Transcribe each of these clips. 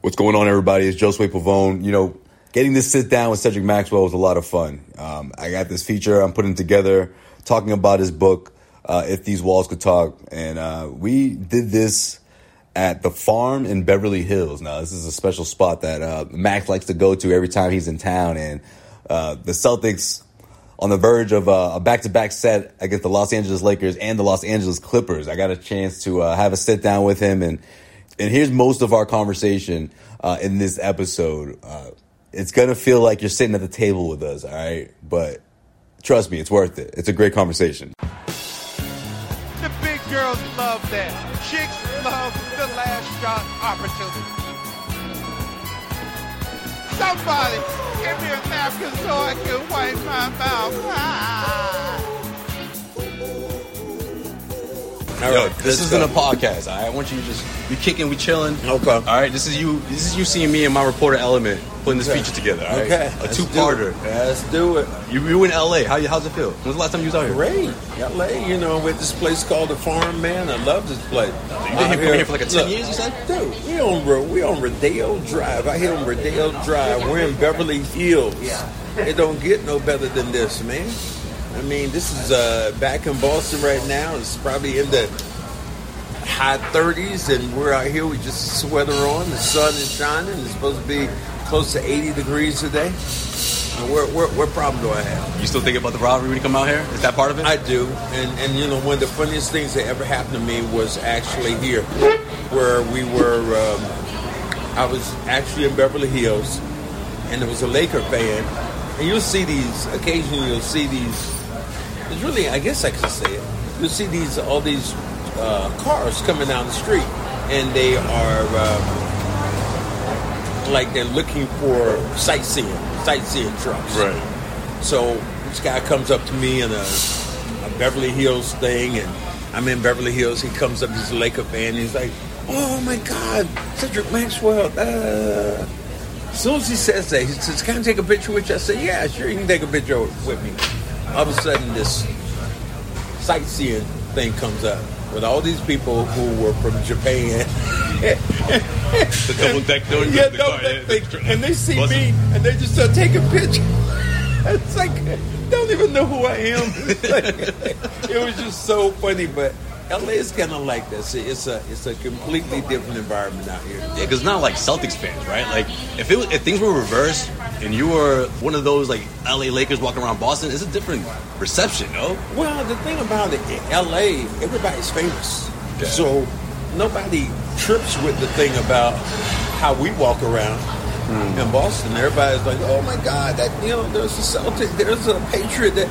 What's going on, everybody? It's Josue Pavone. You know, getting this sit down with Cedric Maxwell was a lot of fun. Um, I got this feature I'm putting together, talking about his book, uh, If These Walls Could Talk. And uh, we did this at the farm in Beverly Hills. Now, this is a special spot that uh, Max likes to go to every time he's in town. And uh, the Celtics on the verge of uh, a back-to-back set against the Los Angeles Lakers and the Los Angeles Clippers. I got a chance to uh, have a sit down with him and and here's most of our conversation uh, in this episode. Uh, it's gonna feel like you're sitting at the table with us, all right? But trust me, it's worth it. It's a great conversation. The big girls love that. Chicks love the last shot opportunity. Somebody give me a napkin so I can wipe my mouth. Ah. All Yo, this isn't a podcast. All right, I want you to just be kicking, we chilling. Okay. All right, this is you. This is you seeing me and my reporter element putting this Okay. feature together. All right? Okay. a two-parter. Let's do it. You, you in LA? How how's it feel? When's the last time you was out here? Great. LA, you know, with this place called the Farm, man. I love this place. You've been here, here for like a ten years, you said? Dude, we on we on Rodeo Drive. I hit on Rodeo Drive. We're in Beverly Hills. It don't get no better than this, man. I mean, this is uh, back in Boston right now. It's probably in the high 30s, and we're out here with just a sweater on. The sun is shining. It's supposed to be close to 80 degrees today. What, what, what problem do I have? You still think about the robbery when you come out here? Is that part of it? I do, and and you know one of the funniest things that ever happened to me was actually here, where we were. Um, I was actually in Beverly Hills, and there was a Laker fan, and you'll see these occasionally. You'll see these. It's really, I guess I could say it. You'll see these all these uh, cars coming down the street, and they are um, like they're looking for sightseeing, sightseeing trucks. Right. So this guy comes up to me in a, a Beverly Hills thing, and I'm in Beverly Hills. He comes up, he's a Laker fan. He's like, "Oh my God, Cedric Maxwell!" Uh. As soon as he says that, he says, "Can I take a picture with you?" I said, "Yeah, sure, you can take a picture with me." All of a sudden, this sightseeing thing comes up with all these people who were from Japan. the double deck. Yeah, no, they, they, and they see me and they just start taking pictures. It's like don't even know who I am. Like- it was just so funny, but LA is kind of like this. It's a it's a completely different environment out here. Yeah, because not like Celtics fans, right? Like if it was, if things were reversed and you are one of those like LA Lakers walking around Boston, it's a different reception, no? Well, the thing about it, LA, everybody's famous, Yeah. so nobody trips with the thing about how we walk around. Hmm. In Boston, everybody's like, "Oh my God, that you know, there's a Celtic, there's a Patriot." That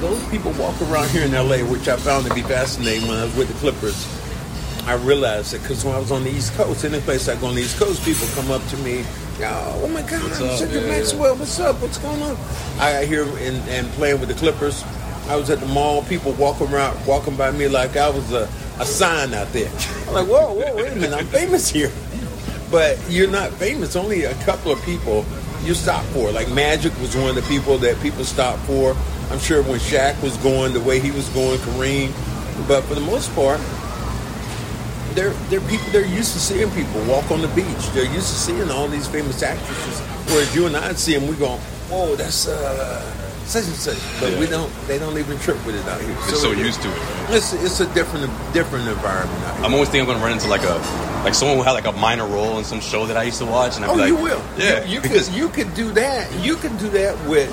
those people walk around here in LA, which I found to be fascinating when I was with the Clippers. I realized it because when I was on the East Coast, any place I go on the East Coast, people come up to me, Yo, oh my God, What's I'm? Cedric Yeah, yeah. Maxwell, what's up? What's going on? I got here and, and playing with the Clippers. I was at the mall, people walking around, walking by me like I was a, a sign out there. I'm like, whoa, whoa, wait a minute, I'm famous here. But you're not famous. Only a couple of people you stop for. Like Magic was one of the people that people stopped for. I'm sure when Shaq was going the way he was going, Kareem. But for the most part, they're they're people they're used to seeing people walk on the beach. They're used to seeing all these famous actresses. Whereas you and I see them, we go, "Whoa, that's uh, such and such." But we don't. They don't even trip with it out here. They're so used to it. right? It's it's a different different environment out here. I'm always thinking I'm gonna run into like a like someone who had like a minor role in some show that I used to watch, and I'd Oh, be like, you will. yeah, you, you because could you could do that. You could do that with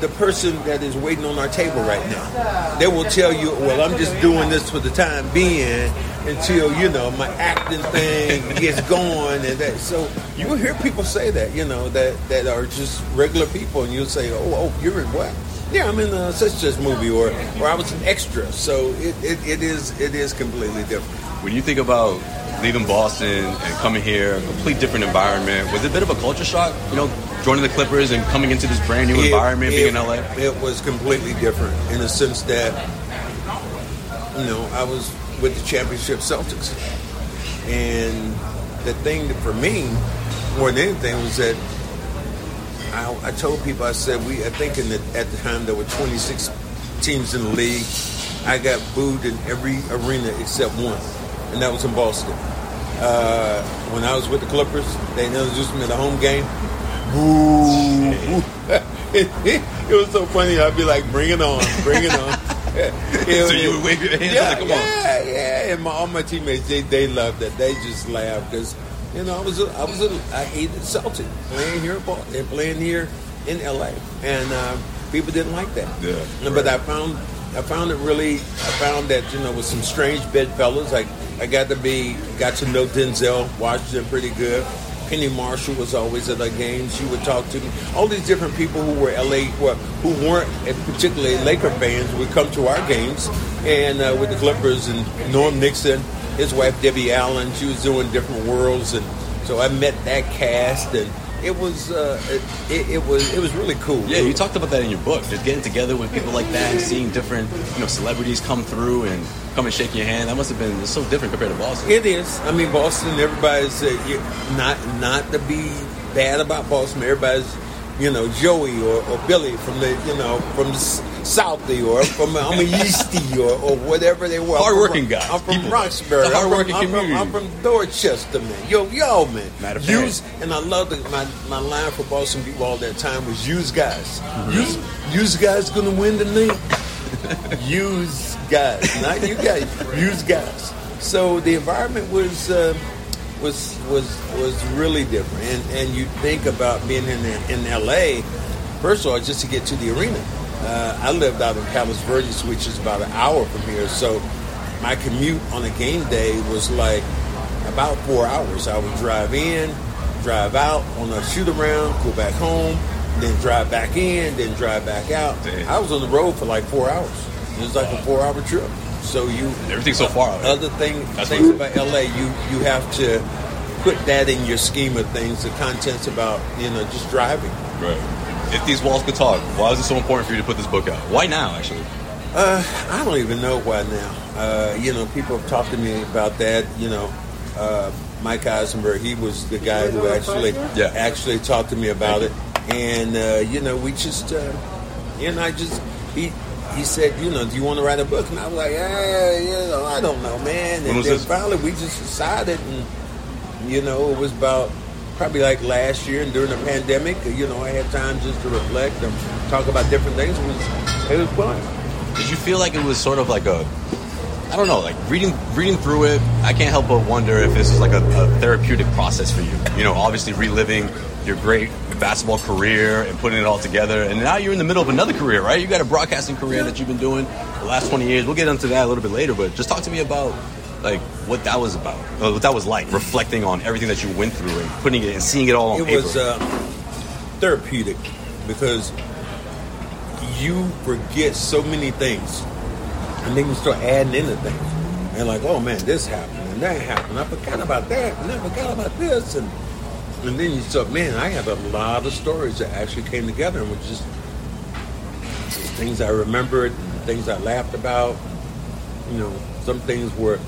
the person that is waiting on our table right now. They will tell you, "Well, I'm just doing this for the time being until you know my acting thing gets going." And that, so you will hear people say that, you know, that that are just regular people, and you'll say, "Oh, oh, you're in what?" Yeah, I'm in a such such movie, or or I was an extra. So it, it, it is it is completely different. when you think about leaving Boston and coming here, a complete different environment, was it a bit of a culture shock? You know, joining the Clippers and coming into this brand new It- environment, being in LA. It was completely different in the sense that, you know, I was with the championship Celtics. And the thing that for me, more than anything, was that I, I told people, I said, we, I think in the, at the time there were 26 teams in the league. I got booed in every arena except one, and that was in Boston. Uh, when I was with the Clippers, they introduced me to the home game. Boo! it, it, it was so funny. I'd be like, "Bring it on, bring it on." It- So you would wave your hands yeah, like, "Come on." yeah, yeah. And my, all my teammates, they they loved that. They just laughed because you know I was a, I was a, I hated Celtic playing here in Boston, and playing here in LA, and um, people didn't like that. Yeah, But I found I found it really. I found that you know with some strange bedfellows. Like I got to be got to know Denzel Washington pretty good. Penny Marshall was always at our games. She would talk to me. All these different people who were LA, who weren't particularly Laker fans, would come to our games. And uh, with the Clippers and Norm Nixon, his wife Debbie Allen, she was doing different worlds, and so I met that cast, and it was uh, it, it was it was really cool. Yeah, you talked about that in your book. Just getting together with people like that and seeing different, you know, celebrities come through and come and shake your hand. That must have been so different compared to Boston. It is. I mean, Boston. Everybody's uh, not not to be bad about Boston. Everybody's, you know, Joey or, or Billy from the you know from the s- Southie or from I'm a Yeasty or, or whatever they were. Hardworking guys, I'm from people. Roxbury. A I'm from- hardworking I'm from. I'm from Dorchester, man. Yo, yo, man. Matter of Use fact. and I love the, my my line for Boston people all that time was use guys. Mm-hmm. Use use guys gonna win the league. use guys, not you guys. Use guys. So the environment was uh, was was was really different, and and you think about being in in L.A. First of all, just to get to the arena, uh, I lived out in Palos Verdes, which is about an hour from here. So my commute on a game day was like about four hours. I would drive in, drive out on a shoot around, go back home, then drive back in, then drive back out. Damn. I was on the road for like four hours. It was like a four hour trip. So you Everything's so far out. Other thing That's things about LA, you you have to put that in your scheme of things. The contents about you know just driving. Right. If these walls could talk, why is it so important for you to put this book out? Why now, actually? Uh, I don't even know why now. Uh, you know, people have talked to me about that. You know, uh, Mike Eisenberg, he was the guy who actually Yeah. actually talked to me about it. And uh, you know, we just, uh, you know, I just he he said, you know, do you want to write a book? And I was like, eh, you know, I don't know, man. And was then this? finally, we just decided, and you know, it was about probably like last year and during the pandemic. You know, I had time just to reflect and talk about different things. It was it was fun. Did you feel like it was sort of like a, I don't know, like reading reading through it? I can't help but wonder if this is like a, a therapeutic process for you. You know, obviously reliving your great basketball career and putting it all together, and now you're in the middle of another career, right? You got a broadcasting career that you've been doing the last 20 years. We'll get into that a little bit later, but just talk to me about like what that was about, uh, what that was like, reflecting on everything that you went through and putting it and seeing it all on it paper. was uh, therapeutic because you forget so many things and then you start adding into things. And like oh man this happened and that happened. I forgot about that and i forgot about this and and then you start man i have a lot of stories that actually came together and was just things i remembered things i laughed about. You know some things were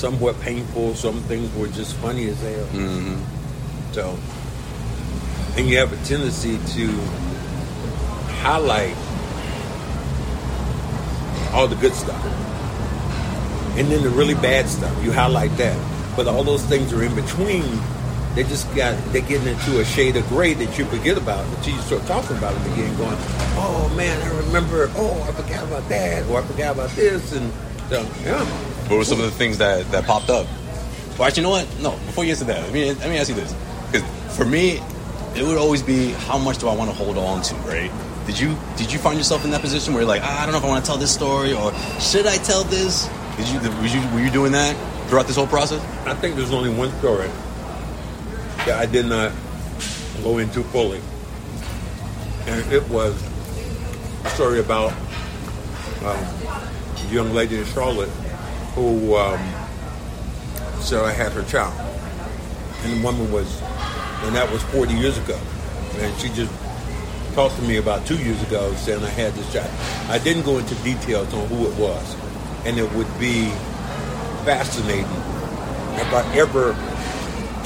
somewhat painful some things were just funny as hell mm-hmm. so and you have a tendency to highlight all the good stuff. And then the really bad stuff, you highlight that. But all those things are in between. They just got they're getting into a shade of gray that you forget about until you start talking about it again, going, Oh man, I remember oh I forgot about that or I forgot about this and so yeah. What were some of the things that, that popped up? Well, actually, you know what? No, before you answer that, let me, let me ask you this. Because for me, it would always be how much do I want to hold on to, right? Did you did you find yourself in that position where you're like, ah, I don't know if I want to tell this story or should I tell this? Did you, were you were you doing that throughout this whole process? I think there's only one story that I did not go into fully. And it was a story about um, a young lady in Charlotte who um, I had her child. And the woman was, and that was 40 years ago. And she just talked to me about two years ago saying I had this child. I didn't go into details on who it was. And it would be fascinating if I ever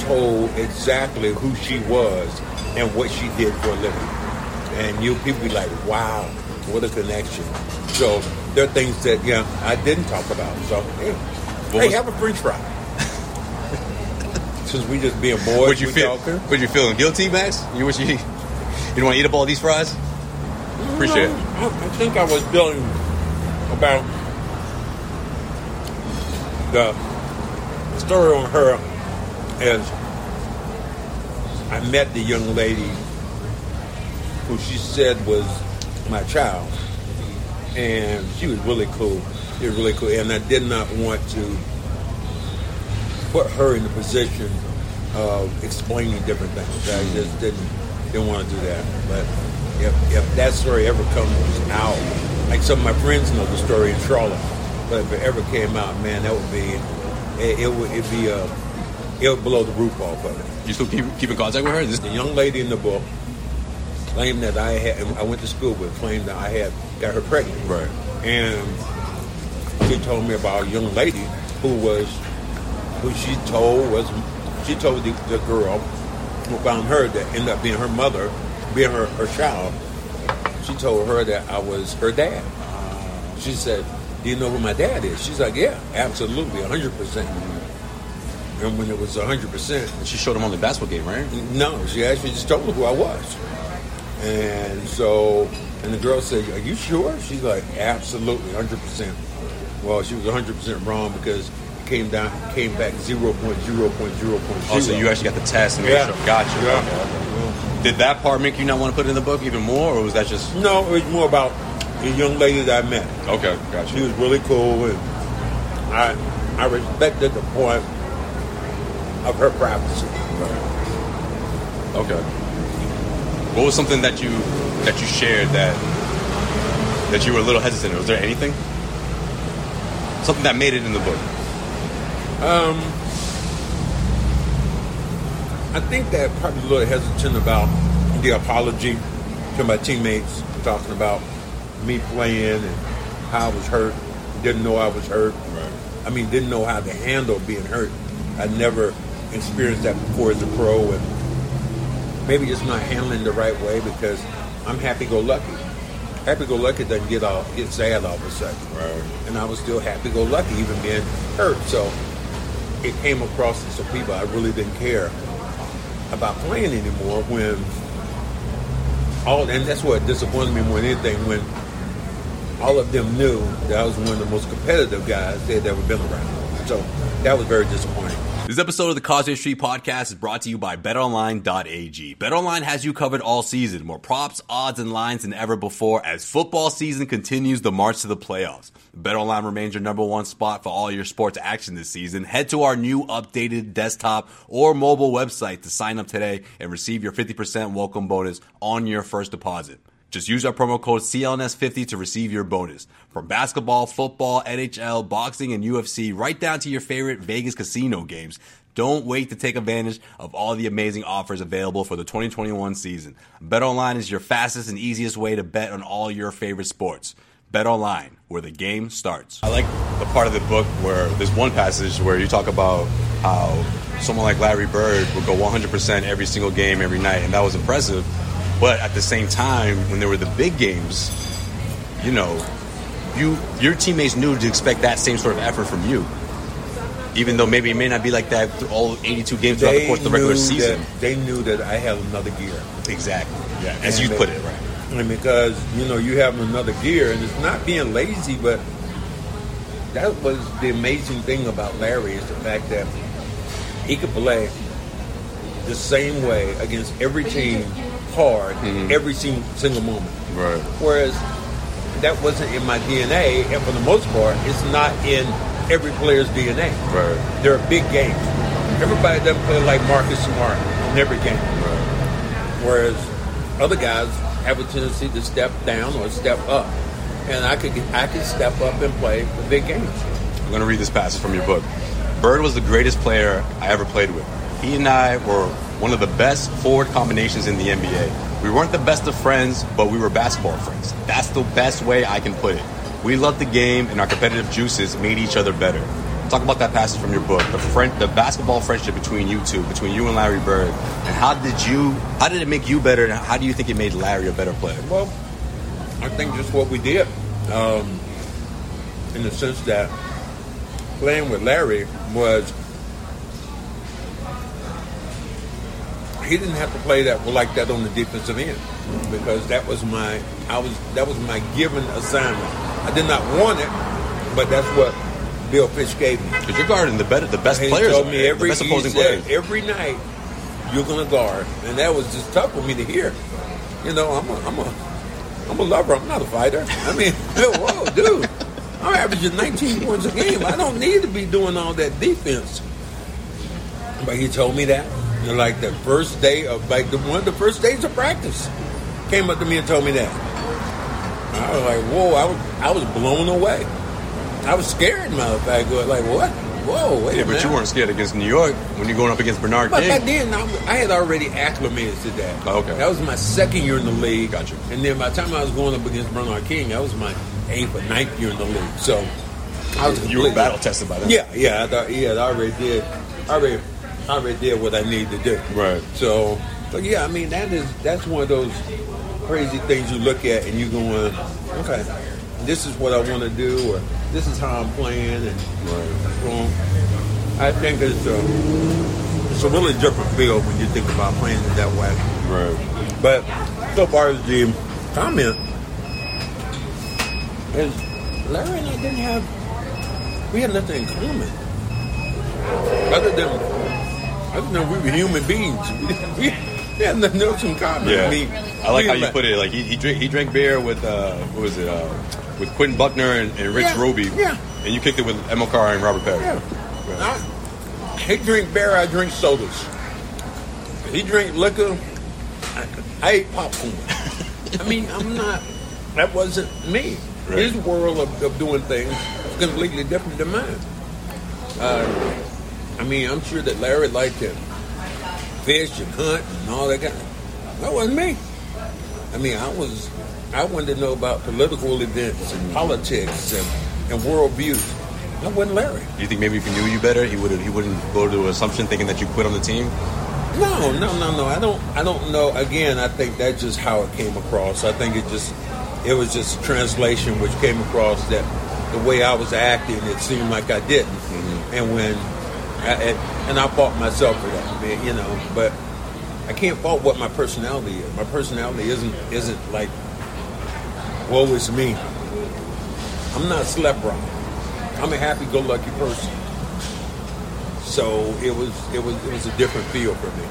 told exactly who she was and what she did for a living. And you people be like, wow, what a connection. So there are things that, yeah, I didn't talk about. So, hey, hey was- have a french fry. since we just being boys, Would you feel? Would you feeling guilty, Max? You wish you you don't want to eat up all these fries? Appreciate it. I, I think I was feeling about the story on her is I met the young lady who she said was my child, and she was really cool. She was really cool, and I did not want to put her in the position of explaining different things. I hmm. just didn't didn't want to do that. But if if that story ever comes out, like some of my friends know the story in Charlotte, but if it ever came out, man, that would be it, it would it'd be a it would blow the roof off of it. You still keep keep in contact with her? This, The young lady in the book claimed that I had I went to school with claimed that I had got her pregnant. Right. And she told me about a young lady who was who she told was she told the, the girl who found her that ended up being her mother, being her, her child. She told her that I was her dad. She said, "Do you know who my dad is?" She's like, "Yeah, absolutely, hundred percent." And when it was hundred percent, she showed him on the basketball game, right? no, she actually just told her who I was. And so, and the girl said, Are you sure? She's like, Absolutely, 100%. Well, she was 100% wrong because it came down, came back 0.0.0.0. Oh, so you actually got the test and Yeah. sure. Gotcha. Yeah. Okay. Did that part make you not want to put it in the book even more, or was that just No, it was more about the young lady that I met. okay? Gotcha. She was really cool, and I, I respected the point of her privacy. Okay. What was something that you that you shared that that you were a little hesitant? Was there anything? Something that made it in the book. Um, I think that probably a little hesitant about the apology to my teammates, talking about me playing and how I was hurt. Didn't know I was hurt. Right. I mean, didn't know how to handle being hurt. I never experienced that before as a pro, and maybe just not handling the right way because I'm happy-go-lucky. Happy-go-lucky doesn't get all get sad all of a sudden Right. and I was still happy-go-lucky, even being hurt. So it came across to some people I really didn't care about playing anymore. When all and that's what disappointed me more than anything when all of them knew that I was one of the most competitive guys they had ever been around. So that was very disappointing. This episode of the Causeway Street Podcast is brought to you by BetOnline.ag. BetOnline has you covered all season. More props, odds, and lines than ever before as football season continues the march to the playoffs. BetOnline remains your number one spot for all your sports action this season. Head to our new updated desktop or mobile website to sign up today and receive your 50% welcome bonus on your first deposit. Just use our promo code CLNS50 to receive your bonus. From basketball, football, NHL, boxing, and UFC, right down to your favorite Vegas casino games. Don't wait to take advantage of all the amazing offers available for the 2021 season. BetOnline is your fastest and easiest way to bet on all your favorite sports. BetOnline, where the game starts. I like the part of the book where there's one passage where you talk about how someone like Larry Bird would go 100% every single game every night, and that was impressive. But at the same time, when there were the big games, you know, you your teammates knew to expect that same sort of effort from you. Even though maybe it may not be like that through all 82 games throughout the course of the regular season. That, they knew that I have another gear. Exactly. Yeah. As you put it, right. And because you know you have another gear, and it's not being lazy, but that was the amazing thing about Larry is the fact that he could play the same way against every team hard mm-hmm. every single, single moment. Right. Whereas that wasn't in my DNA, and for the most part, it's not in every player's DNA. Right. There are big games. Everybody doesn't play like Marcus Smart in every game. Right. Whereas other guys have a tendency to step down or step up. And I could I could step up and play the big games. I'm going to read this passage from your book. Bird was the greatest player I ever played with. He and I were one of the best forward combinations in the NBA. We weren't the best of friends, but we were basketball friends. That's the best way I can put it. We loved the game, and our competitive juices made each other better. Talk about that passage from your book, the friend, the basketball friendship between you two, between you and Larry Bird, and how did you, how did it make you better, and how do you think it made Larry a better player? Well, I think just what we did, um, in the sense that playing with Larry was he didn't have to play that like that on the defensive end because that was my I was that was my given assignment. I did not want it, but that's what Bill Fitch gave me. Because you're guarding the better, the best And players, He told me every the best he opposing said, players. every night you're gonna guard, and that was just tough for me to hear. You know, I'm a I'm a I'm a lover. I'm not a fighter. I mean, whoa, dude. I'm averaging 19 points a game. I don't need to be doing all that defense. But he told me that. Like the first day of like the one of the first days of practice, came up to me and told me that. I was like, whoa! I was I was blown away. I was scared, fact. Like, what? Whoa! Wait Yeah, but you weren't scared against New York when you're going up against Bernard But King. back then, I, was- I had already acclimated to that. Oh, okay. That was my second year in the league. Gotcha. And then by the time I was going up against Bernard King, that was my eighth or ninth year in the league. So I was you were battle tested by then. Yeah, yeah, I thought, yeah, I already did. I already, I already did what I needed to do. Right. So, so yeah, I mean that is that's one of those crazy things you look at and you going, okay, this is what I want to do, or this is how I'm playing, and right. um, I think it's a, it's a really different feel when you think about playing it that way. Right. But so far as the comment is Larry and I didn't have we had nothing in common. Other than other know we were human beings. We, we had nothing else in common. Yeah. I, mean, I like how you put it. Like he, he drank he drank beer with uh, what was it? Uh, with Quinn Buckner and, and Rick Yeah, Robey. yeah. And you kicked it with M.L. Carr and Robert Parish. Yeah. I, he drink beer, I drink sodas. He drink liquor, I, I ate popcorn. I mean, I'm not, that wasn't me. Right. His world of, of doing things is completely different than mine. Uh, I mean, I'm sure that Larry liked to fish and hunt and all that kind of, that wasn't me. I mean, I was, I wanted to know about political events and politics and, and world views. That wasn't Larry. Do you think maybe if he knew you better, he would he wouldn't go to an assumption thinking that you quit on the team? No, no, no, no. I don't. I don't know. Again, I think that's just how it came across. I think it just, it was just a translation which came across that the way I was acting, it seemed like I didn't. Mm-hmm. And when, and, and I fault myself for that, you know. But I can't fault what my personality is. My personality isn't isn't like, woe is me. I'm not slept rock. I'm a happy-go-lucky person. So it was it was it was a different feel for me.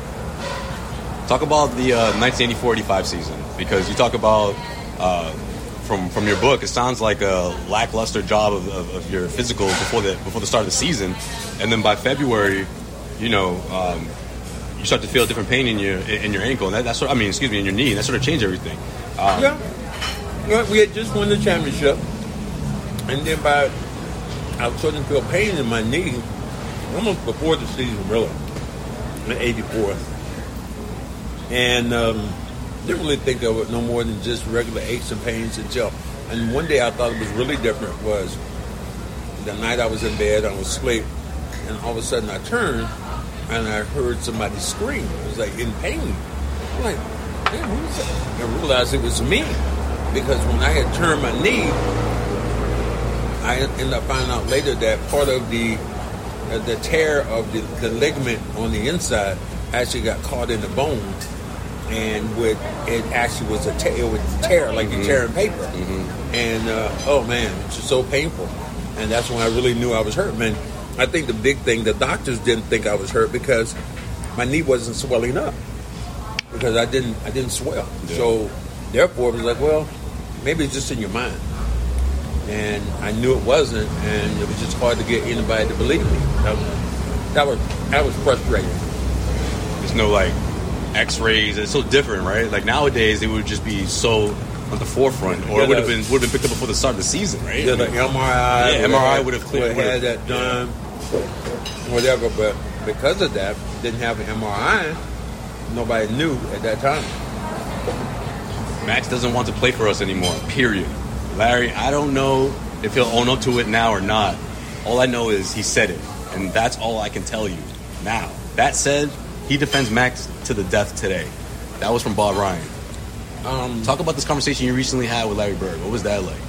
Talk about the uh, 1984-85 season because you talk about uh, from from your book. It sounds like a lackluster job of, of, of your physical before the before the start of the season, and then by February, you know, um, you start to feel a different pain in your in your ankle, and that, that's what I mean. Excuse me, in your knee, and that sort of changed everything. Um, Yeah. Yeah, we had just won the championship, and then by I was starting to feel pain in my knee almost before the season, really, in '84, and um, didn't really think of it no more than just regular aches and pains and until. And one day I thought it was really different was the night I was in bed, I was asleep, and all of a sudden I turned and I heard somebody scream. It was like in pain. I'm like, damn, who is that? I realized it was me because when I had turned my knee, I ended up finding out later that part of the uh, the tear of the, the ligament on the inside actually got caught in the bone, and with it actually was a tear, it would tear like you're tearing paper, and uh, oh man, it's just so painful, and that's when I really knew I was hurt, man. I think the big thing, the doctors didn't think I was hurt because my knee wasn't swelling up because I didn't I didn't swell. Yeah. So therefore, it was like, well, maybe it's just in your mind. And I knew it wasn't, and it was just hard to get anybody to believe me. That was that was, that was frustrating. There's no like X-rays. It's so different, right? Like nowadays, it would just be so on the forefront, or Yeah, it would have been would have been picked up before the start of the season, right? Yeah, the MRI, Yeah, MRI would have cleared- would have would had that done, whatever. But because of that, didn't have an MRI. Nobody knew at that time. Max doesn't want to play for us anymore. Period. Larry, I don't know if he'll own up to it now or not. All I know is he said it, and that's all I can tell you now. That said, he defends Max to the death today. That was from Bob Ryan. Um, Talk about this conversation you recently had with Larry Bird. What was that like?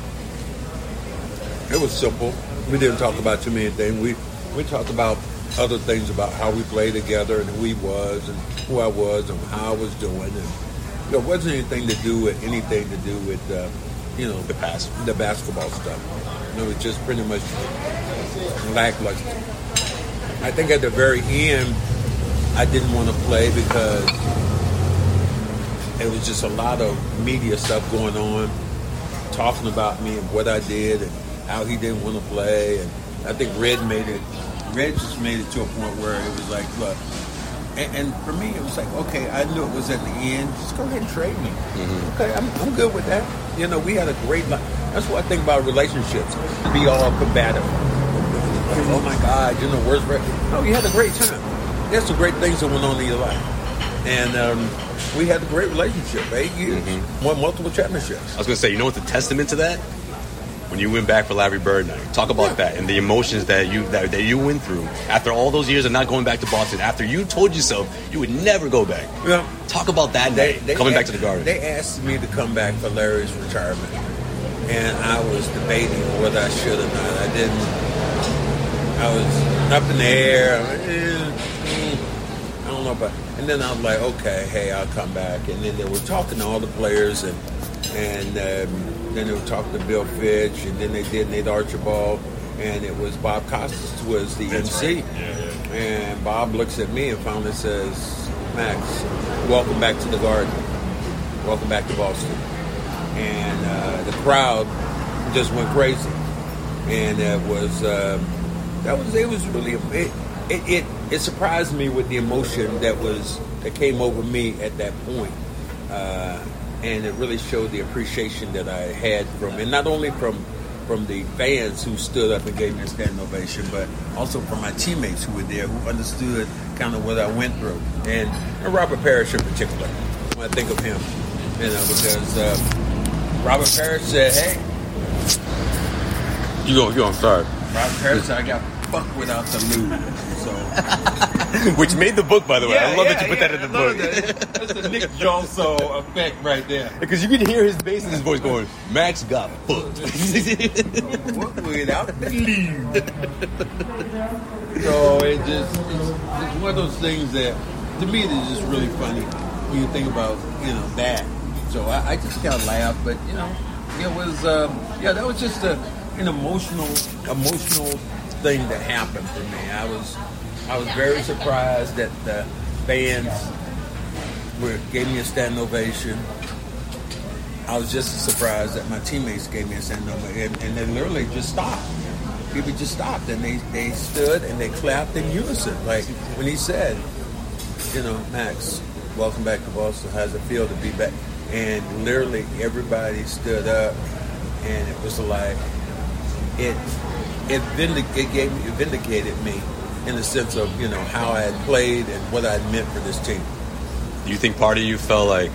It was simple. We didn't talk about too many things. We we talked about other things about how we played together and who he was and who I was and how I was doing. And you know, it wasn't anything to do with anything to do with uh, you know The past. the basketball stuff. You know, it was just pretty much lackluster. I think at the very end, I didn't want to play because it was just a lot of media stuff going on, talking about me and what I did and how he didn't want to play. And I think Red made it. Red just made it to a point where it was like, look. And, and for me, it was like, okay, I knew it was at the end. Just go ahead and trade me. Mm-hmm. Okay, I'm, I'm good with that. You know, we had a great life. That's what I think about relationships. Be all combative. Like, oh my God, you know, where's Red? No, you had a great time. There's some great things that went on in your life. And um, we had a great relationship, eight years, won multiple championships. I was gonna say, you know what's a testament to that? When you went back for Larry Bird night, talk about Yeah. that and the emotions that you that, that you went through after all those years of not going back to Boston. After you told yourself you would never go back. Yeah. Talk about that day coming back to the Garden. They asked me to come back for Larry's retirement, and I was debating whether I should or not. I didn't. I was up in the air. eh, mm, I don't know, but and then I was like, okay, hey, I'll come back. And then they were talking to all the players, and and um, then they were talking to Bill Fitch, and then they did Nate Archibald, and it was Bob Costas was the MC. And Bob looks at me and finally says, Max, welcome back to the Garden. Welcome back to Boston. And uh, the crowd just went crazy. And it was, um, that was, it was really, it, it, it, it surprised me with the emotion that was, that came over me at that point. Uh, and it really showed the appreciation that I had from, and not only from from the fans who stood up and gave me a standing ovation, but also from my teammates who were there, who understood kind of what I went through, and, and Robert Parish in particular. When I think of him, you know, because uh, Robert Parish said, "Hey, you go, you go. I'm sorry. Robert Parish, said, I got fucked without the lube." So Which made the book, by the way. I love that you put that in the I book. that. That's the Nick Johnson effect right there. Because you can hear his bass in his voice going, Max got fucked. without lube. so it just it's, it's one of those things that to me it's just really funny when you think about you know that. So I, I just kind of laugh, but you know it was um, yeah that was just a, an emotional emotional thing that happened for me. I was I was very surprised that the fans were gave me a standing ovation. I was just surprised that my teammates gave me a standing ovation, and, and they literally just stopped. People just stopped, and they, they stood and they clapped in unison. Like when he said, you know, Max, welcome back to Boston. How's it feel to be back? And literally everybody stood up, and it was like it it, vindic- it gave me, it vindicated me in the sense of you know how I had played and what I had meant for this team. Do you think part of you felt like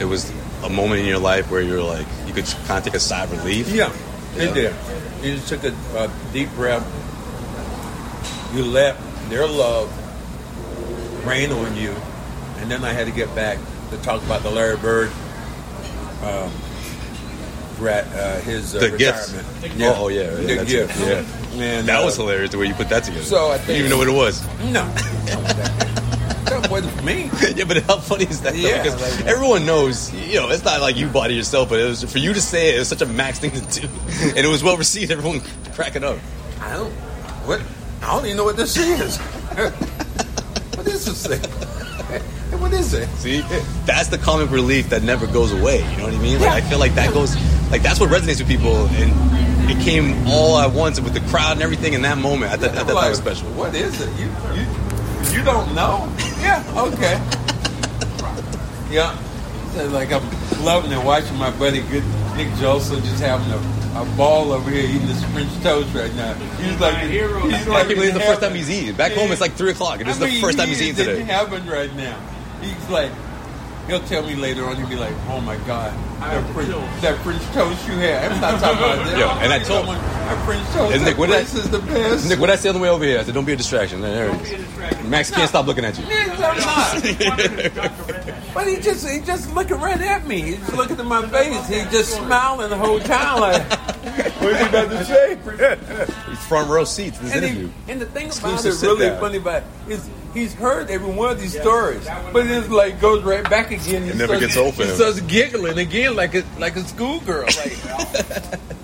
it was a moment in your life where you're like, you could kind of take a sigh of relief? Yeah, Yeah. it did. You just took a, a deep breath. You let their love rain on you, and then I had to get back to talk about the Larry Bird, um, rat, uh, his uh, The gifts. retirement. Oh, yeah, yeah, the that's gifts. it. Yeah. and That uh, was hilarious the way you put that together. So I you didn't even know what it was. No, that wasn't for me. yeah, but how funny is that? though? Yeah, because like- everyone knows, you know, it's not like you bought it yourself, but it was for you to say it. It was such a max thing to do, and it was well received. Everyone cracking up. I don't. What? I don't even know what this is. what is this thing? What is it? See, that's the comic relief that never goes away. You know what I mean? Like Yeah. I feel like that goes, like that's what resonates with people, and it came all at once with the crowd and everything in that moment. I thought, I thought that was special. What is it? You you you don't know? Yeah. Okay. Yeah. So, like I'm loving it, watching my buddy good Nick Joseph just having a, a ball over here eating this French toast right now. He's like My hero. He's I can't like believe it's the first time he's eating. Back home, it's like three o'clock, It is this I is the first time he's eating is in today. heaven right now. He's like, he'll tell me later on. He'll be like, "Oh my God, that French, that French toast you had." I'm not talking about that. Yo, and I oh told- him, about that French toast. And Nick, that what did- is the best. Nick, what I say on the way over here? I said, "Don't be a distraction." There it is. Max can't stop looking at you. Yes, I'm not. But he just he just looking right at me. He's looking at my face. He just smiling the whole time like what's he about to say? He's front row seat to this and, interview. he, and the thing about Exclusive it really sit-down. funny about it is he's heard every one of these stories, but it's like goes right back again. He It never starts- gets old for He starts giggling again like a like a schoolgirl. Like